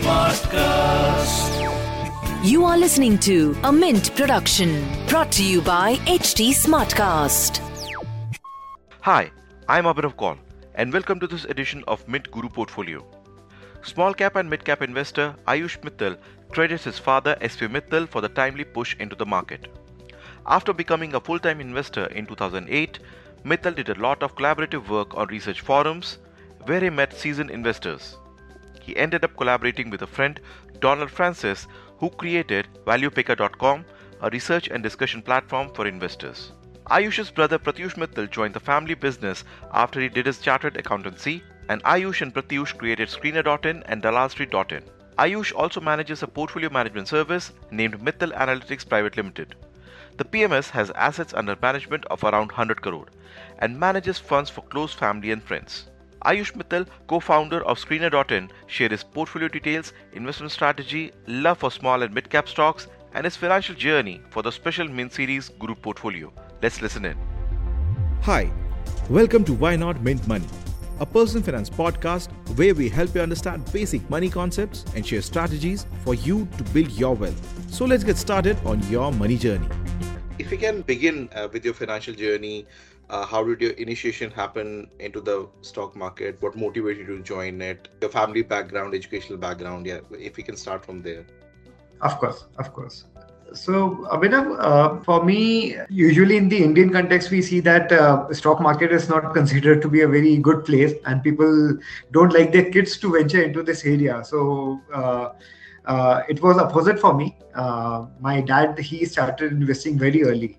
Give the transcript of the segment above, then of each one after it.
Smartcast. You are listening to a Mint production brought to you by HT Smartcast. Hi, I'm Abhinav Kaul, and welcome to this edition of Mint Guru Portfolio. Small cap and mid cap investor Ayush Mittal credits his father S.V. Mittal for the timely push into the market. After becoming a full time investor in 2008, Mittal did a lot of collaborative work on research forums where he met seasoned investors. He ended up collaborating with a friend, Donald Francis, who created ValuePicker.com, a research and discussion platform for investors. Ayush's brother Pratyush Mittal joined the family business after he did his chartered accountancy, and Ayush and Pratyush created Screener.in and DalalStreet.in. Ayush also manages a portfolio management service named Mittal Analytics Private Limited. The PMS has assets under management of around 100 crore and manages funds for close family and friends. Ayush Mittal, co-founder of Screener.in, shared his portfolio details, investment strategy, love for small and mid-cap stocks, and his financial journey for the special Mint Series Guru portfolio. Let's listen in. Hi, welcome to Why Not Mint Money, a personal finance podcast where we help you understand basic money concepts and share strategies for you to build your wealth. So let's get started on your money journey. If we can begin uh, with your financial journey, uh, how did your initiation happen into the stock market? What motivated you to join it? Your family background, educational background, yeah. If we can start from there. Of course, of course. So, Abhinav, uh, for me, usually in the Indian context, we see that uh, stock market is not considered to be a very good place, and people don't like their kids to venture into this area. So, uh, uh it was opposite for me. Uh, my dad he started investing very early.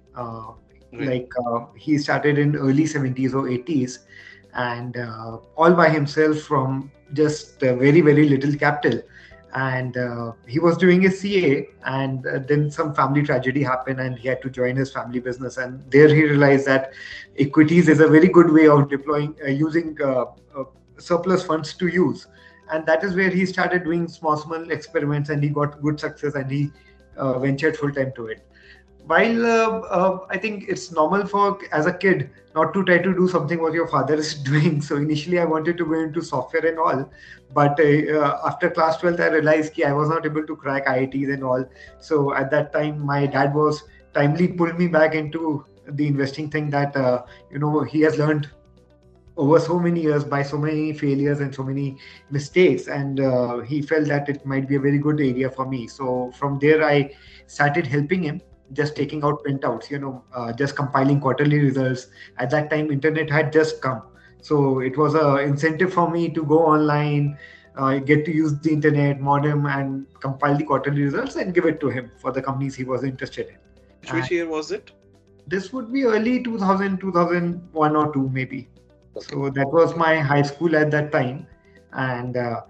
Uh, right. Like he started in early 70s or 80s, and all by himself from just very very little capital and uh, he was doing his CA, and uh, then some family tragedy happened, and he had to join his family business. And there he realized that equities is a very good way of deploying, uh, using uh, uh, surplus funds to use, and that is where he started doing small, small experiments, and he got good success, and he uh, ventured full time to it while uh, uh, I think it's normal for as a kid not to try to do something what your father is doing. So initially I wanted to go into software and all, but uh, uh after class 12th I realized that I was not able to crack IITs and all. So at that time my dad was timely pulled me back into the investing thing that uh, you know he has learned over so many years by so many failures and so many mistakes and uh, he felt that it might be a very good area for me so from there i started helping him just taking out printouts you know uh, just compiling quarterly results. At that time internet had just come. So it was a incentive for me to go online uh, get to use the internet modem and compile the quarterly results and give it to him for the companies he was interested in. Which and year was it? this would be early 2000 2001 or 2 maybe. Okay. so that was my high school at that time. And uh,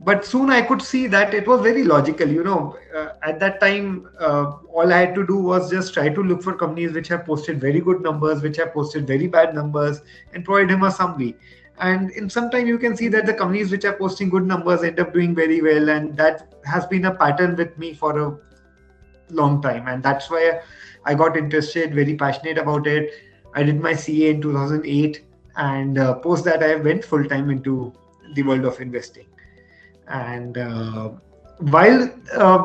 but soon I could see that it was very logical. You know, uh, at that time, uh, all I had to do was just try to look for companies which have posted very good numbers, which have posted very bad numbers, and provide him a summary. And in some time, you can see that the companies which are posting good numbers end up doing very well, and that has been a pattern with me for a long time, and that's why I got interested, very passionate about it. I did my CA in 2008, and uh, post that I went full time into the world of investing and uh, while uh,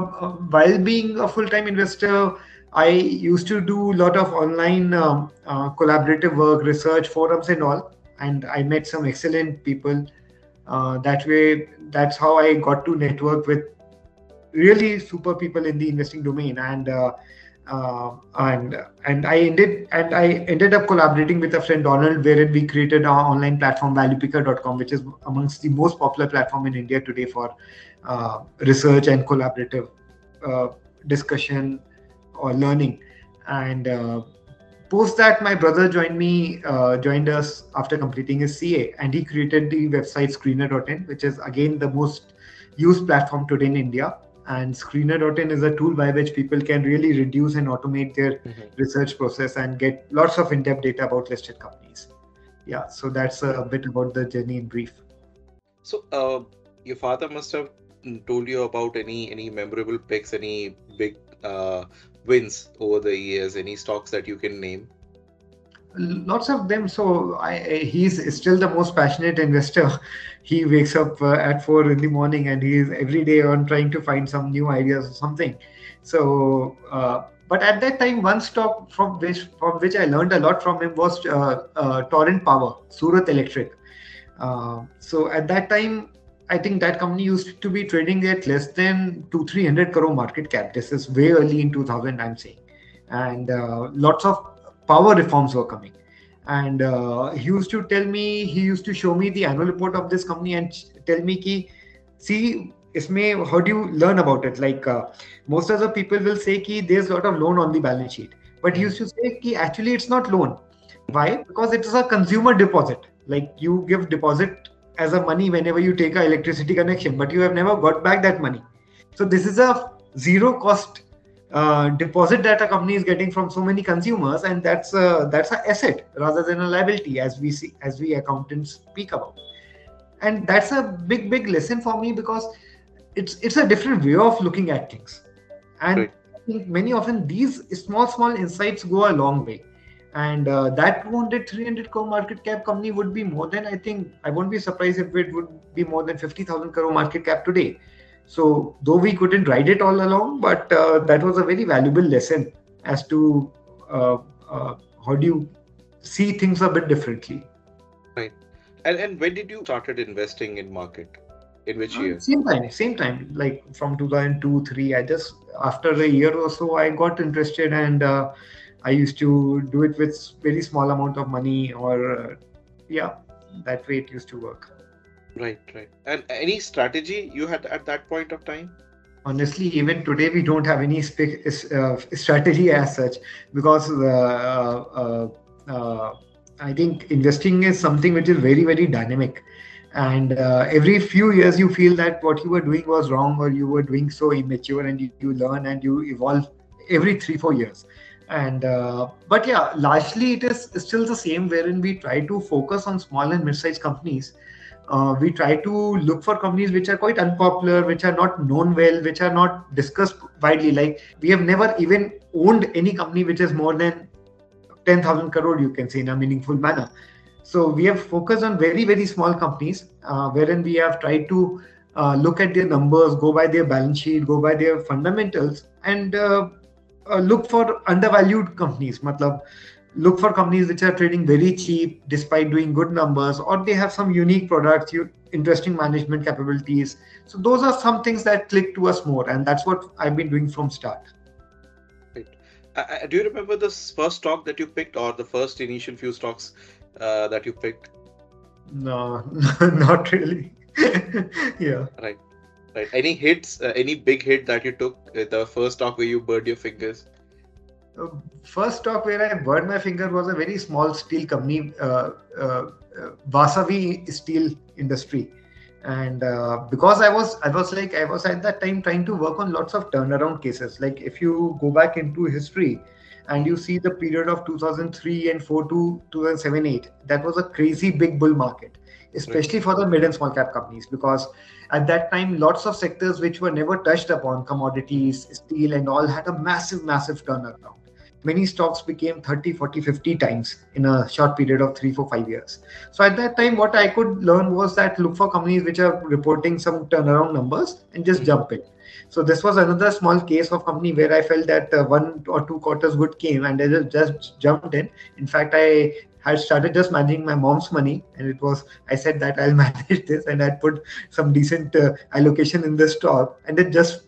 while being a full-time investor i used to do a lot of online um, uh, collaborative work research forums and all. And i met some excellent people. Uh, that way that's how i got to network with really super people in the investing domain. And uh, and and I ended and I ended up collaborating with a friend Donald, wherein we created our online platform ValuePicker.com, which is amongst the most popular platform in India today for uh, research and collaborative uh, discussion or learning. And uh, post that, my brother joined me, uh, joined us after completing his CA, and he created the website Screener.in, which is again the most used platform today in India and screener.in is a tool by which people can really reduce and automate their mm-hmm. research process and get lots of in-depth data about listed companies. Yeah so that's a bit about the journey in brief. So uh, your father must have told you about any any memorable picks any big uh, wins over the years any stocks that you can name lots of them. So I, he's still the most passionate investor. He wakes up uh, at four in the morning and he is every day on trying to find some new ideas or something. So, uh, but at that time, one stock from which from which I learned a lot from him was uh, uh Torrent Power, Surat Electric. Uh, so at that time, I think that company used to be trading at less than two, three hundred crore market cap. This is way early in 2000, I'm saying, and uh, lots of power reforms were coming. And uh, he used to tell me, he used to show me the annual report of this company and tell me ki, see, isme, how do you learn about it? Like uh, most of the people will say ki there's a lot of loan on the balance sheet, but he used to say ki actually it's not loan. Why? Because it is a consumer deposit. Like you give deposit as a money whenever you take a electricity connection, but you have never got back that money. So this is a zero cost uh, deposit that a company is getting from so many consumers, and that's a, that's an asset rather than a liability, as we see as we accountants speak about. And that's a big big lesson for me because it's it's a different way of looking at things, and right. I think many often these small small insights go a long way and uh, that 200 300 crore market cap company would be more than i think i won't be surprised if it would be more than 50000 crore market cap today so though we couldn't ride it all along but uh, that was a very valuable lesson as to uh, uh how do you see things a bit differently. Right. And and when did you started investing in market? In which uh, year? same time same time like from 2002 3 i just after a year or so i got interested and uh, I used to do it with very small amount of money, or uh, yeah, that way it used to work. Right, right. And any strategy you had at that point of time? Honestly, even today we don't have any uh, strategy as such because uh, uh, uh, I think investing is something which is very, very dynamic. And uh, every few years, you feel that what you were doing was wrong, or you were doing so immature, and you, you learn and you evolve every three, four years and uh, but yeah largely it is still the same wherein we try to focus on small and mid-sized companies uh, we try to look for companies which are quite unpopular which are not known well which are not discussed widely. Like we have never even owned any company which is more than 10000 crore you can say in a meaningful manner. So we have focused on very very small companies uh, wherein we have tried to uh, look at their numbers go by their balance sheet go by their fundamentals and uh, uh, look for undervalued companies. Matlab look for companies which are trading very cheap despite doing good numbers or they have some unique products interesting management capabilities so those are some things that click to us more and that's what i've been doing from start right. Uh, uh do you remember the first stock that you picked or the first initial few stocks uh, that you picked no not really yeah right Right. Any hits? Uh, any big hit that you took? Uh, the first stock where you burned your fingers. Uh, first stock where I burned my finger was a very small steel company, uh, uh, uh Vasavi Steel Industry, and because I was I was like I was at that time trying to work on lots of turnaround cases. Like if you go back into history, and you see the period of 2003 and 4 to 2007 8 that was a crazy big bull market especially for the mid and small cap companies because at that time lots of sectors which were never touched upon commodities steel and all had a massive massive turnaround. Many stocks became 30 40 50 times in a short period of 3 4 5 years. So at that time what i could learn was that look for companies which are reporting some turnaround numbers and just jump in. So this was another small case of company where i felt that uh, one or two quarters good came and i just, just jumped in. In fact i had started just managing my mom's money and it was i said that i'll manage this and i'd put some decent uh, allocation in the stock and it just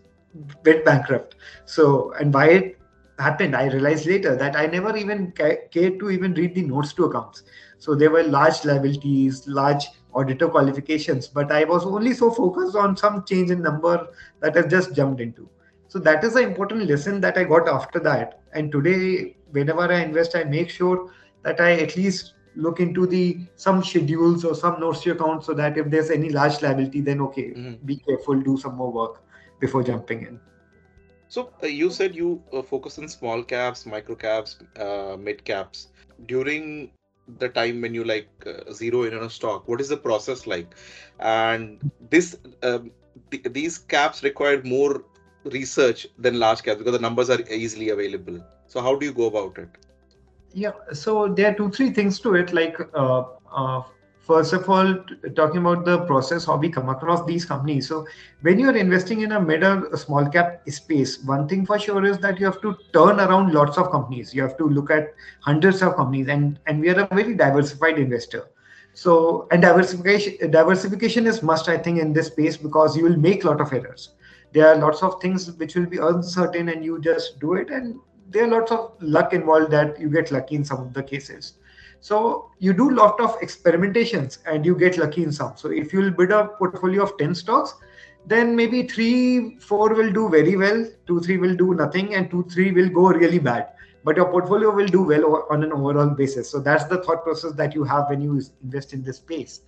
went bankrupt. So and why it happened i realized later that i never even cared to even read the notes to accounts. So there were large liabilities large auditor qualifications but i was only so focused on some change in number that i just jumped into. So that is an important lesson that i got after that. And today whenever i invest i make sure that I at least look into the some schedules or some notes to account so that if there's any large liability, then okay, mm-hmm. be careful, do some more work before jumping in. So uh, you said you uh, focus on small caps, micro caps, uh, mid caps. During the time when you like uh, zero in on a stock, what is the process like? And this um, th- these caps require more research than large caps because the numbers are easily available. So how do you go about it? Yeah, so there are two, three things to it. Like, uh, uh, first of all, talking about the process, how we come across these companies. So, when you're investing in a mid or small cap space, one thing for sure is that you have to turn around lots of companies. You have to look at hundreds of companies, and and we are a very diversified investor. So, and diversification diversification is must, I think, in this space because you will make a lot of errors. There are lots of things which will be uncertain, and you just do it, and there are lots of luck involved that you get lucky in some of the cases. So you do lot of experimentations and you get lucky in some. So if you'll build a portfolio of 10 stocks then maybe three four will do very well two three will do nothing and two three will go really bad. But your portfolio will do well on an overall basis. So that's the thought process that you have when you invest in this space.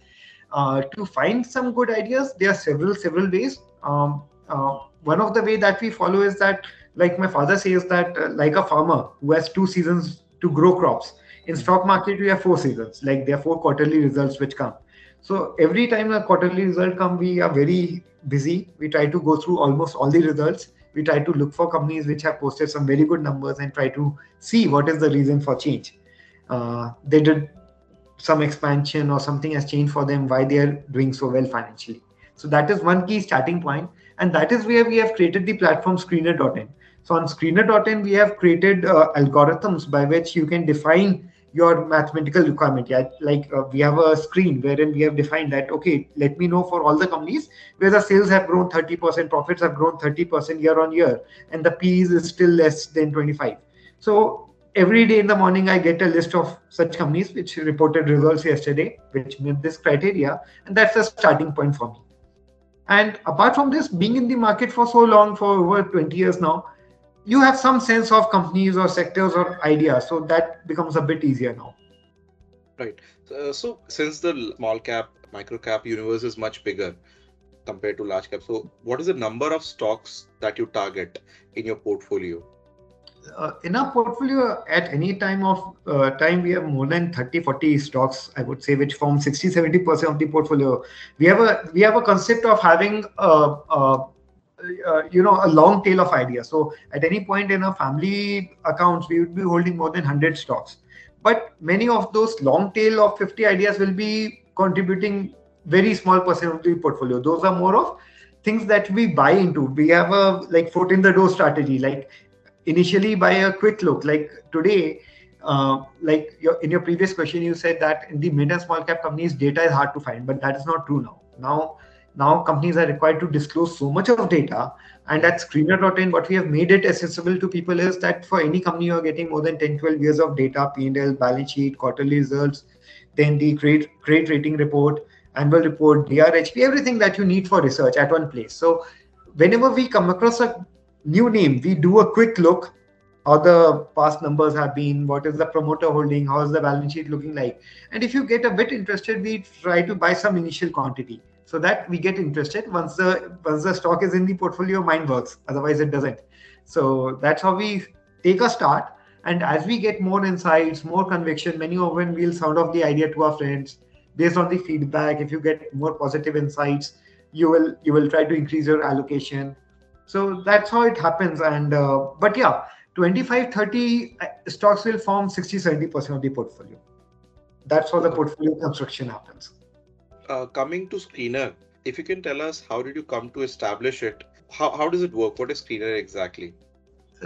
Uh, to find some good ideas there are several several ways. Um, uh, one of the way that we follow is that like my father says that uh, like a farmer who has two seasons to grow crops in stock market we have four seasons. Like there are four quarterly results which come. So every time a quarterly result come we are very busy. We try to go through almost all the results. We try to look for companies which have posted some very good numbers and try to see what is the reason for change. Uh, they did some expansion or something has changed for them why they are doing so well financially. So that is one key starting point. And that is where we have created the platform screener.in so on screener.in, we have created uh, algorithms by which you can define your mathematical requirement. Yeah, like uh, we have a screen wherein we have defined that, okay, let me know for all the companies where the sales have grown 30%, profits have grown 30% year on year, and the P is still less than 25. So every day in the morning, I get a list of such companies which reported results yesterday, which meet this criteria, and that's a starting point for me. And apart from this, being in the market for so long, for over 20 years now, you have some sense of companies or sectors or ideas so that becomes a bit easier now. Right. Uh, so since the small cap micro cap universe is much bigger compared to large cap so what is the number of stocks that you target in your portfolio? Uh, in our portfolio at any time of uh, time we have more than 30 40 stocks i would say which form 60 70% of the portfolio. We have a we have a concept of having a, a uh, you know a long tail of ideas. So at any point in our family accounts we would be holding more than 100 stocks. But many of those long tail of 50 ideas will be contributing very small percent of the portfolio. Those are more of things that we buy into. We have a like foot in the door strategy. Like initially by a quick look. Like today uh, like your, in your previous question you said that in the mid and small cap companies data is hard to find but that is not true now. Now now companies are required to disclose so much of data and at screener.in what we have made it accessible to people is that for any company you're getting more than 10 12 years of data p&l balance sheet quarterly results then the credit credit rating report annual report drhp everything that you need for research at one place. So whenever we come across a new name we do a quick look how the past numbers have been what is the promoter holding how is the balance sheet looking like. And if you get a bit interested we try to buy some initial quantity so that we get interested once the once the stock is in the portfolio mind works. Otherwise it doesn't. So that's how we take a start. And as we get more insights more conviction many often we'll sound off the idea to our friends. Based on the feedback if you get more positive insights you will you will try to increase your allocation. So that's how it happens. And uh, but yeah 25 30 uh, stocks will form 60 70% of the portfolio. That's how the portfolio construction happens uh, coming to Screener, if you can tell us how did you come to establish it? How, how does it work? What is Screener exactly?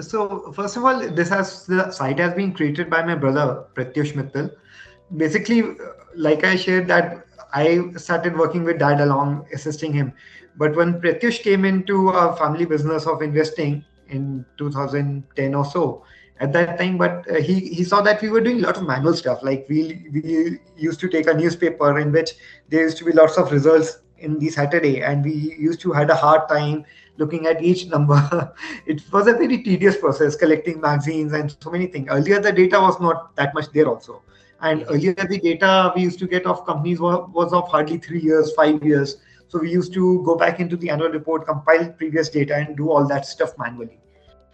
So first of all, this has the site has been created by my brother Pratyush Mittal. Basically, like I shared that I started working with dad along, assisting him. But when Pratyush came into a family business of investing in 2010 or so, at that time but uh, he he saw that we were doing a lot of manual stuff. Like we we used to take a newspaper in which there used to be lots of results in the saturday and we used to had a hard time looking at each number. It was a very tedious process collecting magazines and so many things. Earlier the data was not that much there also. And earlier the data we used to get of companies was, of hardly three years five years. So we used to go back into the annual report compile previous data and do all that stuff manually.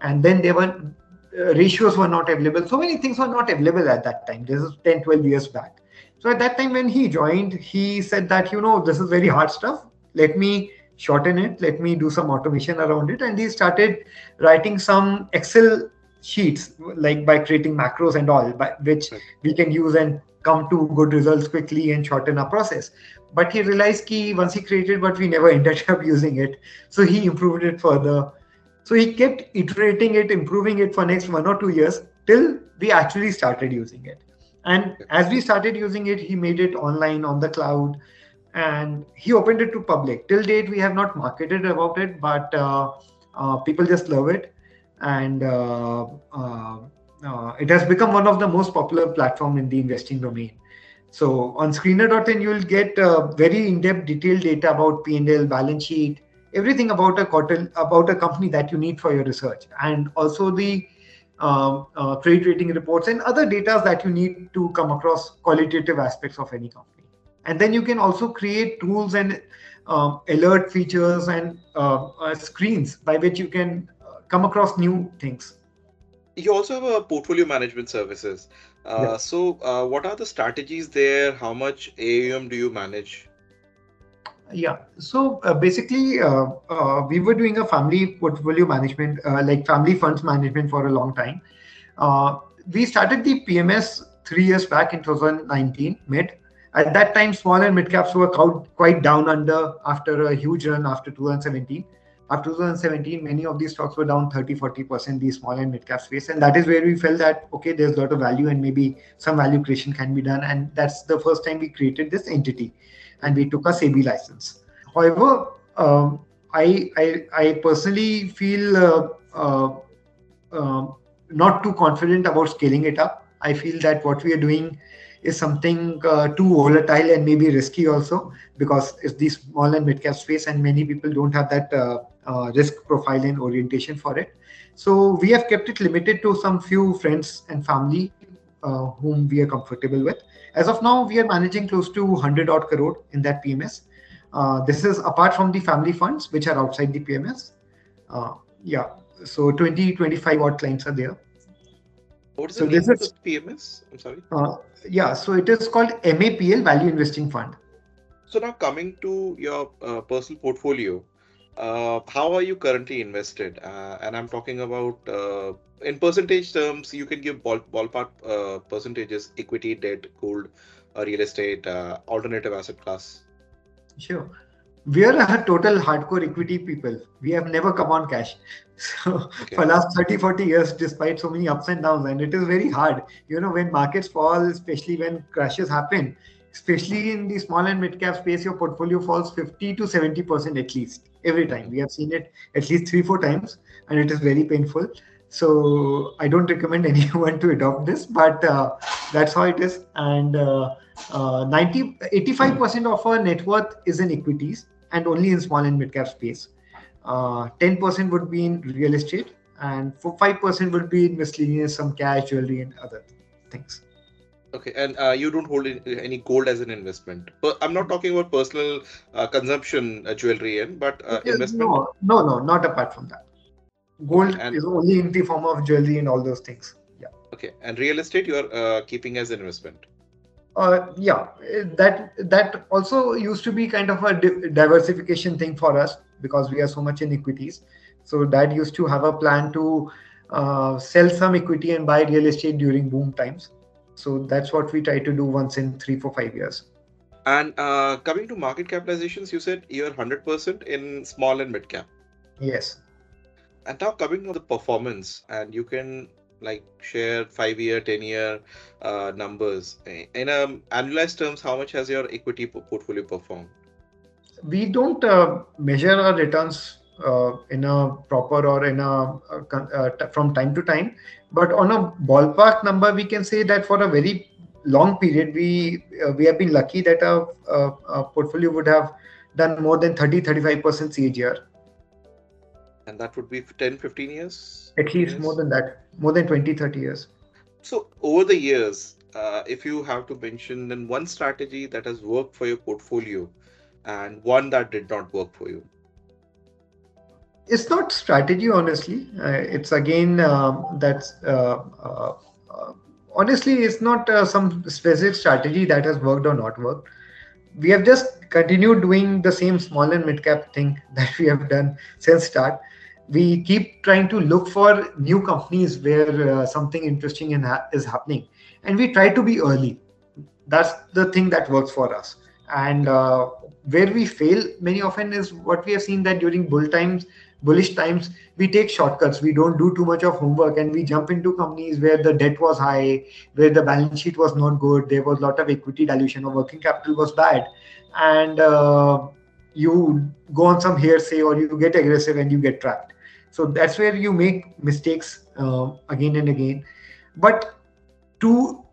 And then there were ratios were not available. So many things were not available at that time. This is 10, 12 years back. So at that time when he joined, he said that, you know, this is very hard stuff. Let me shorten it. Let me do some automation around it. And he started writing some Excel sheets like by creating macros and all by which Right. we can use and come to good results quickly and shorten our process but he realized ki once he created but we never ended up using it so he improved it further so he kept iterating it improving it for next one or two years till we actually started using it. And as we started using it he made it online on the cloud and he opened it to public. Till date we have not marketed about it but uh, uh, people just love it. And uh, uh, uh, it has become one of the most popular platform in the investing domain. So on screener.in you will get uh, very in-depth detailed data about p&l balance sheet everything about a quarter about a company that you need for your research and also the um, uh, credit rating reports and other data that you need to come across qualitative aspects of any company and then you can also create tools and um, alert features and uh, uh, screens by which you can uh, come across new things You also have a portfolio management services. Uh, Yeah. So, uh, what are the strategies there? How much AUM do you manage? Yeah. So uh, basically uh, uh, we were doing a family portfolio management uh, like family funds management for a long time. Uh, we started the pms three years back in 2019 mid. At that time small and mid caps were quite- down under after a huge run after 2017 after 2017 many of these stocks were down 30 40% the small and mid cap space. And that is where we felt that okay there's a lot of value and maybe some value creation can be done. And that's the first time we created this entity and we took a SEBI license. However, um, I, I I personally feel uh, uh, um, not too confident about scaling it up. I feel that what we are doing is something uh, too volatile and maybe risky also because it's the small and mid cap space and many people don't have that uh, uh, risk profile and orientation for it. So we have kept it limited to some few friends and family uh, whom we are comfortable with. As of now, we are managing close to 100 odd crore in that PMS. Uh, this is apart from the family funds, which are outside the PMS. Uh, yeah, so 20, 25 odd clients are there. What is So the name this of this PMS? I'm sorry. Uh, yeah, so it is called MAPL Value Investing Fund. So now coming to your uh, personal portfolio, uh, how are you currently invested? Uh, and I'm talking about uh, in percentage terms. You can give ball, ballpark uh, percentages: equity, debt, gold, uh, real estate, uh, alternative asset class. Sure. We are a total hardcore equity people. We have never come on cash. So Okay. for last 30, 40 years, despite so many ups and downs, and it is very hard. You know, when markets fall, especially when crashes happen, especially in the small and mid cap space, your portfolio falls 50 to 70% at least every time. We have seen it at least three, four times, and it is very painful. So I don't recommend anyone to adopt this, but uh, that's how it is. And uh, uh, 90, 85% of our net worth is in equities and only in small and mid cap space. Uh, 10% would be in real estate, and for 5% would be in miscellaneous, some cash, jewelry, and other things. Okay, and uh, you don't hold any, gold as an investment. But I'm not talking about personal uh, consumption uh, jewelry in, but uh, investment. No, no, no, not apart from that. Gold And- is only in the form of jewelry and all those things. Yeah. Okay, and real estate you are uh, keeping as an investment. Uh, yeah, that that also used to be kind of a di- diversification thing for us because we are so much in equities. So that used to have a plan to uh, sell some equity and buy real estate during boom times. So that's what we try to do once in three, four, five years. And uh, coming to market capitalizations, you said you're 100% in small and mid cap. Yes. And now coming to the performance, and you can like share five year, 10 year uh, numbers. In um, annualized terms, how much has your equity portfolio performed? we don't uh, measure our returns uh, in a proper or in a uh, uh, from time to time but on a ballpark number we can say that for a very long period we uh, we have been lucky that our, our portfolio would have done more than 30 35% CAGR And that would be 10, 15 years? at least Yes. more than that more than 20 30 years So over the years, uh, if you have to mention then one strategy that has worked for your portfolio and one that did not work for you. it's not strategy honestly uh, it's again um, that's uh, uh, uh, honestly it's not uh, some specific strategy that has worked or not worked we have just continued doing the same small and mid cap thing that we have done since start we keep trying to look for new companies where uh, something interesting in ha- is happening. And we try to be early. That's the thing that works for us. And uh, where we fail many often is what we have seen that during bull times bullish times we take shortcuts. We don't do too much of homework and we jump into companies where the debt was high where the balance sheet was not good there was a lot of equity dilution or working capital was bad. And uh, you go on some hearsay or you get aggressive and you get trapped so that's where you make mistakes uh, again and again. But to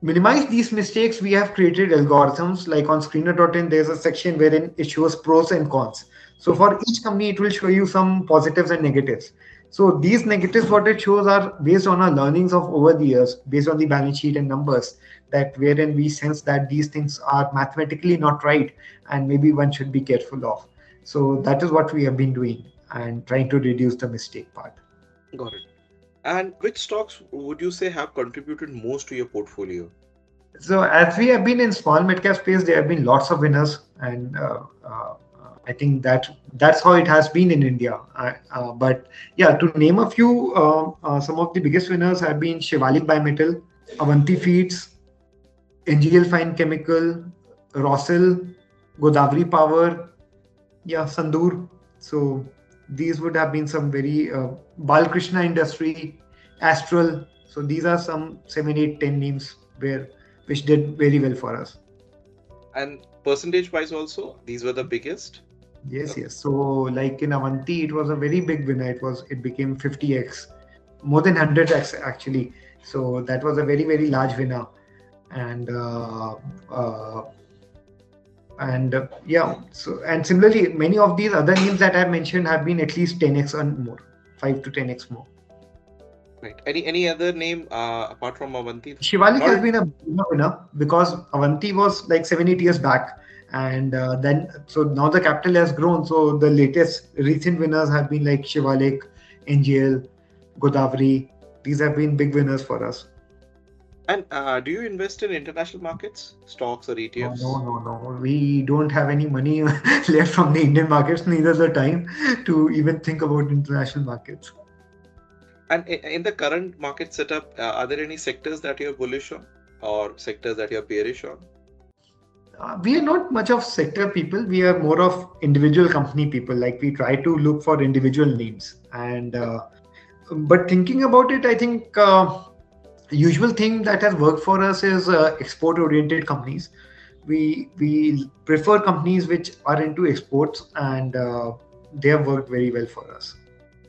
minimize these mistakes we have created algorithms. Like on screener.in there's a section wherein it shows pros and cons. So for each company it will show you some positives and negatives. So these negatives what it shows are based on our learnings of over the years based on the balance sheet and numbers that wherein we sense that these things are mathematically not right and maybe one should be careful of. So that is what we have been doing and trying to reduce the mistake part Got it. And which stocks would you say have contributed most to your portfolio? so as we have been in small mid cap space there have been lots of winners and uh, uh, i think that that's how it has been in india uh, uh, but yeah to name a few uh, uh, some of the biggest winners have been shivalik bimetal avanti feeds ngl fine chemical rossel godavari power yeah sandur so these would have been some very uh, balkrishna industry astral so these are some seven eight ten names where which did very well for us. And percentage wise, also, these were the biggest. Yes, yes. So, like in Avanti, it was a very big winner. It was it became 50x, more than 100x actually. So that was a very very large winner, and uh, uh, and uh, yeah. So and similarly, many of these other names that i've mentioned have been at least 10x and more, five to 10x more. Right. Any any other name uh, apart from Avanti? Shivalik Not- has been a winner because Avanti was like seven, eight years back. And uh, then, so now the capital has grown. So the latest recent winners have been like Shivalik, NGL, Godavari. These have been big winners for us. And uh, do you invest in international markets, stocks or No, ETFs? no, no, no. We don't have any money left from the Indian markets, neither the time to even think about international markets. And in the current market setup, uh, are there any sectors that you're bullish on, or sectors that you're bearish on? Uh, we are not much of sector people. We are more of individual company people. Like we try to look for individual names. And uh, but thinking about it, I think uh, usual thing that has worked for us is uh, export-oriented companies. We we prefer companies which are into exports, and uh, they have worked very well for us.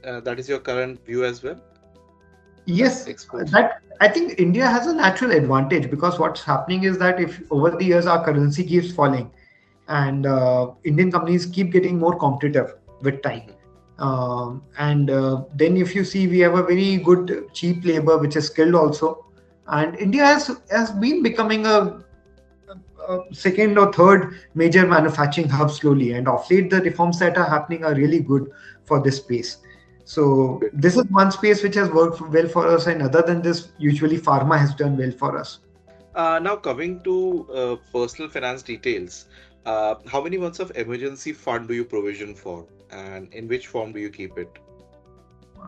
Uh, that is your current view as well. Yes, Exports. that I think India has a natural advantage because what's happening is that if over the years our currency keeps falling, and uh, Indian companies keep getting more competitive with time, um, and uh, then if you see we have a very good cheap labor which is skilled also, and India has has been becoming a, a second or third major manufacturing hub slowly, and of late the reforms that are happening are really good for this space. So this is one space which has worked well for us, and other than this, usually pharma has done well for us. Uh, now coming to uh, personal finance details, uh, how many months of emergency fund do you provision for, and in which form do you keep it?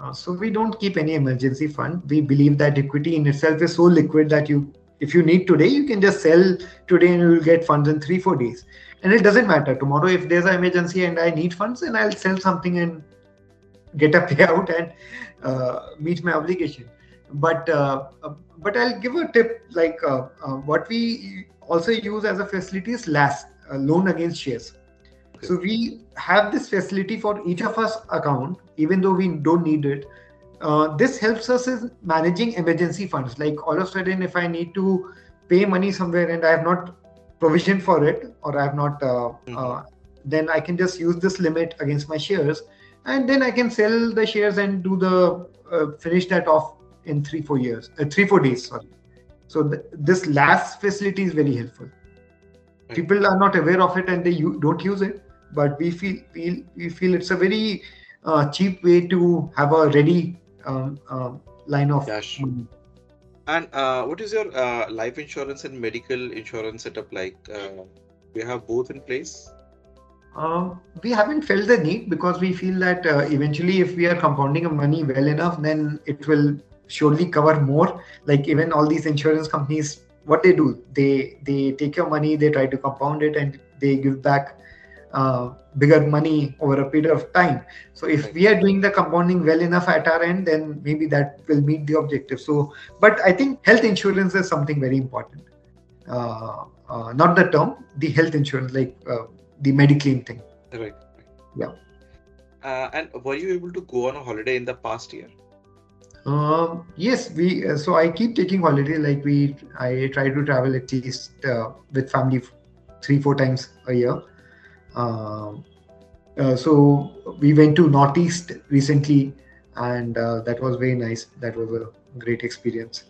Uh, so we don't keep any emergency fund. We believe that equity in itself is so liquid that you, if you need today, you can just sell today and you will get funds in three four days. And it doesn't matter tomorrow if there's an emergency and I need funds, then I'll sell something and get a payout and uh, meet my obligation. But uh, uh, but I'll give a tip like what we also use as a facility is LAS, uh, loan against shares. So we have this facility for each of us account, even though we don't need it. Uh, this helps us in managing emergency funds. Like all of a sudden, if I need to pay money somewhere and I have not provisioned for it, or I have not, uh, uh, then I can just use this limit against my shares, and then I can sell the shares and do the uh, finish that off in three four years, uh, three four days. Sorry. So th- this LAS facility is very helpful. People are not aware of it and they u- don't use it but we feel we, we feel it's a very uh, cheap way to have a ready um, um line of Cash. money. And uh, what is your uh, life insurance and medical insurance setup like? Uh, do have both in place? Uh, we haven't felt the need because we feel that uh, eventually, if we are compounding money well enough, then it will surely cover more. Like even all these insurance companies, what they do, they they take your money, they try to compound it, and they give back uh, bigger money over a period of time. So if right. we are doing the compounding well enough at our end, then maybe that will meet the objective. So, but I think health insurance is something very important. Uh, uh, not the term, the health insurance, like uh, the Mediclaim thing. Right. Yeah. Uh, and were you able to go on a holiday in the past year? Um, yes, we. Uh, so I keep taking holiday. Like we, I try to travel at least with family three, four times a year. Um, uh, so we went to Northeast recently, and uh, that was very nice. That was a great experience.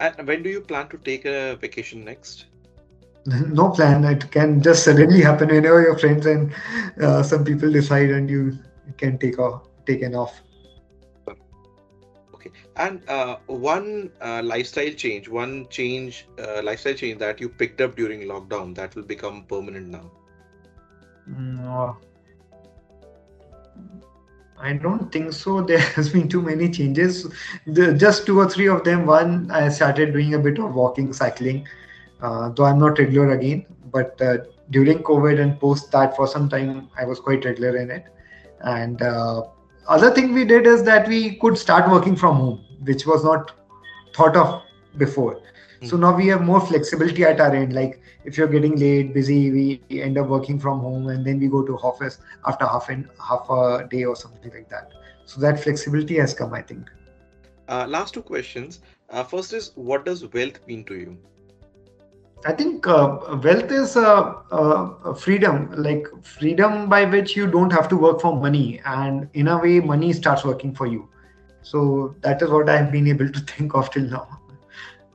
And when do you plan to take a vacation next? no plan. It can just suddenly happen whenever your friends and uh, some people decide, and you can take off, taken off. And uh, one uh, lifestyle change, one change, uh, lifestyle change that you picked up during lockdown that will become permanent now. No. I don't think so. There has been too many changes. The, just two or three of them. One, I started doing a bit of walking, cycling, uh, though I'm not regular again. But uh, during COVID and post that, for some time, I was quite regular in it. And uh, other thing we did is that we could start working from home, which was not thought of before. Mm-hmm. So now we have more flexibility at our end. Like if you're getting late, busy, we end up working from home, and then we go to office after half an half a day or something like that. So that flexibility has come, I think. Uh, last two questions. Uh, first is, what does wealth mean to you? I think uh, wealth is uh, uh, freedom, like freedom by which you don't have to work for money, and in a way, money starts working for you. So that is what I've been able to think of till now.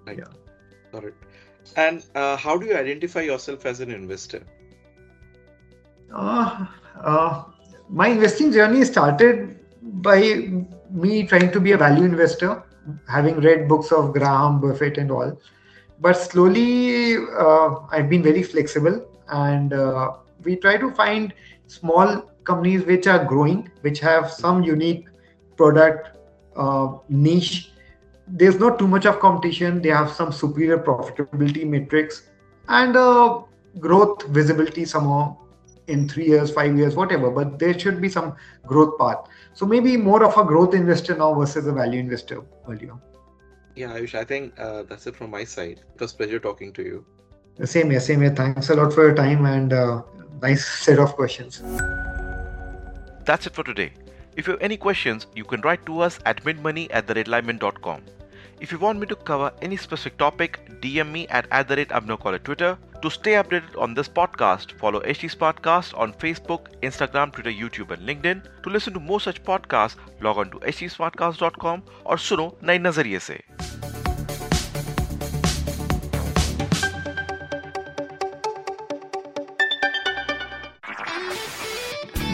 Right. Yeah. Got it. And uh, how do you identify yourself as an investor? Uh, uh, my investing journey started by me trying to be a value investor, having read books of Graham, Buffett, and all but slowly uh, i've been very flexible and uh, we try to find small companies which are growing which have some unique product uh, niche. There's not too much of competition. They have some superior profitability metrics and uh, growth visibility somehow in three years five years whatever. But there should be some growth path. So maybe more of a growth investor now versus a value investor earlier yeah, Ayush, I think uh, that's it from my side. It was pleasure talking to you. Same here, same here. Thanks a lot for your time and uh, nice set of questions. That's it for today. If you have any questions, you can write to us at mintmoney at the If you want me to cover any specific topic, DM me at, at the rate Abnocall at Twitter. To stay updated on this podcast, follow HT Smartcast on Facebook, Instagram, Twitter, YouTube, and LinkedIn. To listen to more such podcasts, log on to htsmartcast.com or suno नए नजरिए से